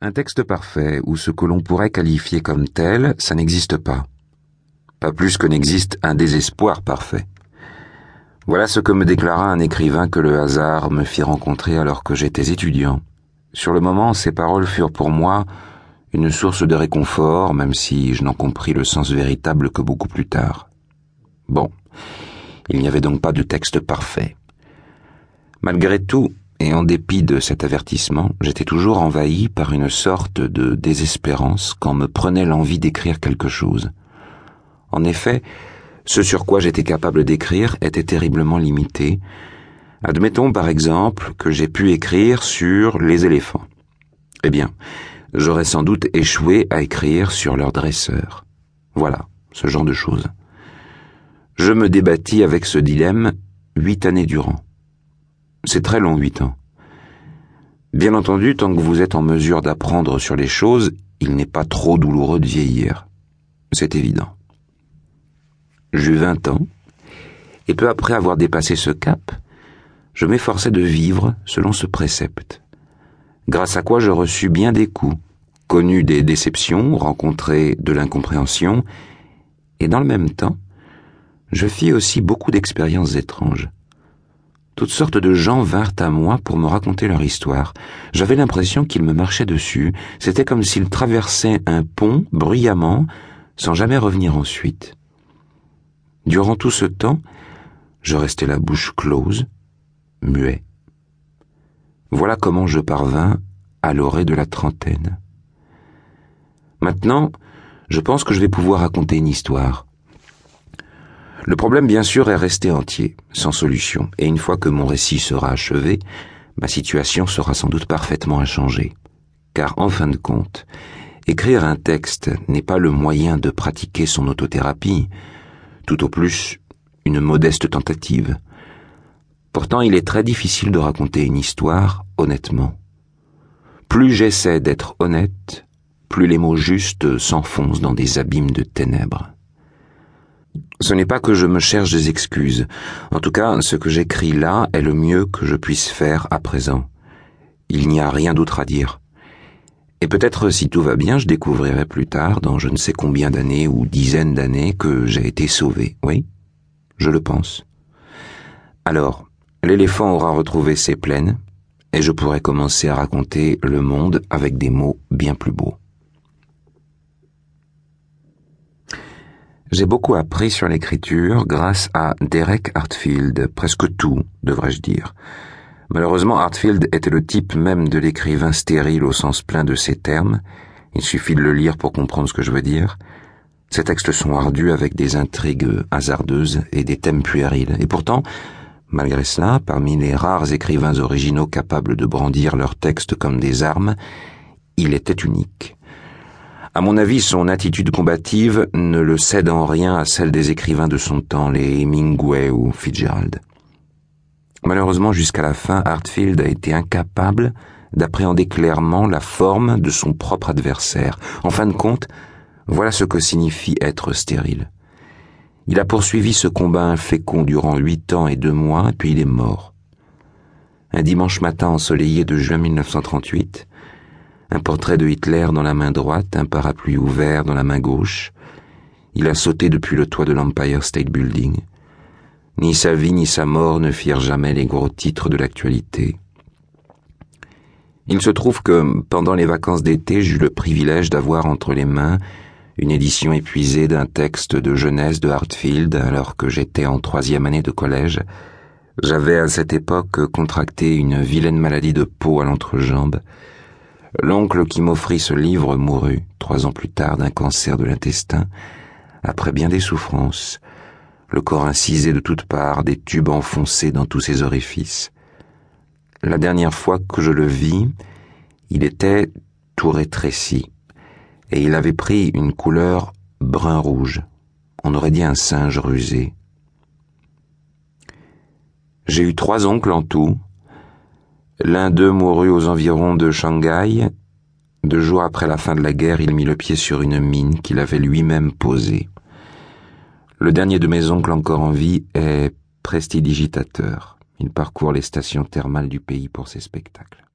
Un texte parfait, ou ce que l'on pourrait qualifier comme tel, ça n'existe pas. Pas plus que n'existe un désespoir parfait. Voilà ce que me déclara un écrivain que le hasard me fit rencontrer alors que j'étais étudiant. Sur le moment, ces paroles furent pour moi une source de réconfort, même si je n'en compris le sens véritable que beaucoup plus tard. Bon, il n'y avait donc pas de texte parfait. Malgré tout, et en dépit de cet avertissement, j'étais toujours envahi par une sorte de désespérance quand me prenait l'envie d'écrire quelque chose. En effet, ce sur quoi j'étais capable d'écrire était terriblement limité. Admettons par exemple que j'ai pu écrire sur les éléphants. Eh bien, j'aurais sans doute échoué à écrire sur leurs dresseurs. Voilà, ce genre de choses. Je me débattis avec ce dilemme huit années durant. C'est très long, huit ans. Bien entendu, tant que vous êtes en mesure d'apprendre sur les choses, il n'est pas trop douloureux de vieillir. C'est évident. J'eus vingt ans, et peu après avoir dépassé ce cap, je m'efforçais de vivre selon ce précepte, grâce à quoi je reçus bien des coups, connus des déceptions, rencontrés de l'incompréhension, et dans le même temps, je fis aussi beaucoup d'expériences étranges. Toutes sortes de gens vinrent à moi pour me raconter leur histoire. J'avais l'impression qu'ils me marchaient dessus. C'était comme s'ils traversaient un pont bruyamment, sans jamais revenir ensuite. Durant tout ce temps, je restais la bouche close, muet. Voilà comment je parvins à l'orée de la trentaine. Maintenant, je pense que je vais pouvoir raconter une histoire. Le problème, bien sûr, est resté entier, sans solution, et une fois que mon récit sera achevé, ma situation sera sans doute parfaitement inchangée. Car, en fin de compte, écrire un texte n'est pas le moyen de pratiquer son autothérapie, tout au plus une modeste tentative. Pourtant, il est très difficile de raconter une histoire honnêtement. Plus j'essaie d'être honnête, plus les mots justes s'enfoncent dans des abîmes de ténèbres. Ce n'est pas que je me cherche des excuses. En tout cas, ce que j'écris là est le mieux que je puisse faire à présent. Il n'y a rien d'autre à dire. Et peut-être, si tout va bien, je découvrirai plus tard, dans je ne sais combien d'années ou dizaines d'années, que j'ai été sauvé. Oui, je le pense. Alors, l'éléphant aura retrouvé ses plaines, et je pourrai commencer à raconter le monde avec des mots bien plus beaux. J'ai beaucoup appris sur l'écriture grâce à Derek Hartfield, presque tout, devrais-je dire. Malheureusement, Hartfield était le type même de l'écrivain stérile au sens plein de ces termes. Il suffit de le lire pour comprendre ce que je veux dire. Ces textes sont ardus avec des intrigues hasardeuses et des thèmes puérils. Et pourtant, malgré cela, parmi les rares écrivains originaux capables de brandir leurs textes comme des armes, il était unique. À mon avis, son attitude combative ne le cède en rien à celle des écrivains de son temps, les Hemingway ou Fitzgerald. Malheureusement, jusqu'à la fin, Hartfield a été incapable d'appréhender clairement la forme de son propre adversaire. En fin de compte, voilà ce que signifie être stérile. Il a poursuivi ce combat infécond durant huit ans et deux mois, puis il est mort. Un dimanche matin ensoleillé de juin 1938, un portrait de Hitler dans la main droite, un parapluie ouvert dans la main gauche. Il a sauté depuis le toit de l'Empire State Building. Ni sa vie ni sa mort ne firent jamais les gros titres de l'actualité. Il se trouve que, pendant les vacances d'été, j'eus le privilège d'avoir entre les mains une édition épuisée d'un texte de jeunesse de Hartfield alors que j'étais en troisième année de collège. J'avais à cette époque contracté une vilaine maladie de peau à l'entrejambe L'oncle qui m'offrit ce livre mourut, trois ans plus tard, d'un cancer de l'intestin, après bien des souffrances, le corps incisé de toutes parts, des tubes enfoncés dans tous ses orifices. La dernière fois que je le vis, il était tout rétréci, et il avait pris une couleur brun-rouge. On aurait dit un singe rusé. J'ai eu trois oncles en tout, L'un d'eux mourut aux environs de Shanghai. Deux jours après la fin de la guerre, il mit le pied sur une mine qu'il avait lui-même posée. Le dernier de mes oncles encore en vie est prestidigitateur. Il parcourt les stations thermales du pays pour ses spectacles.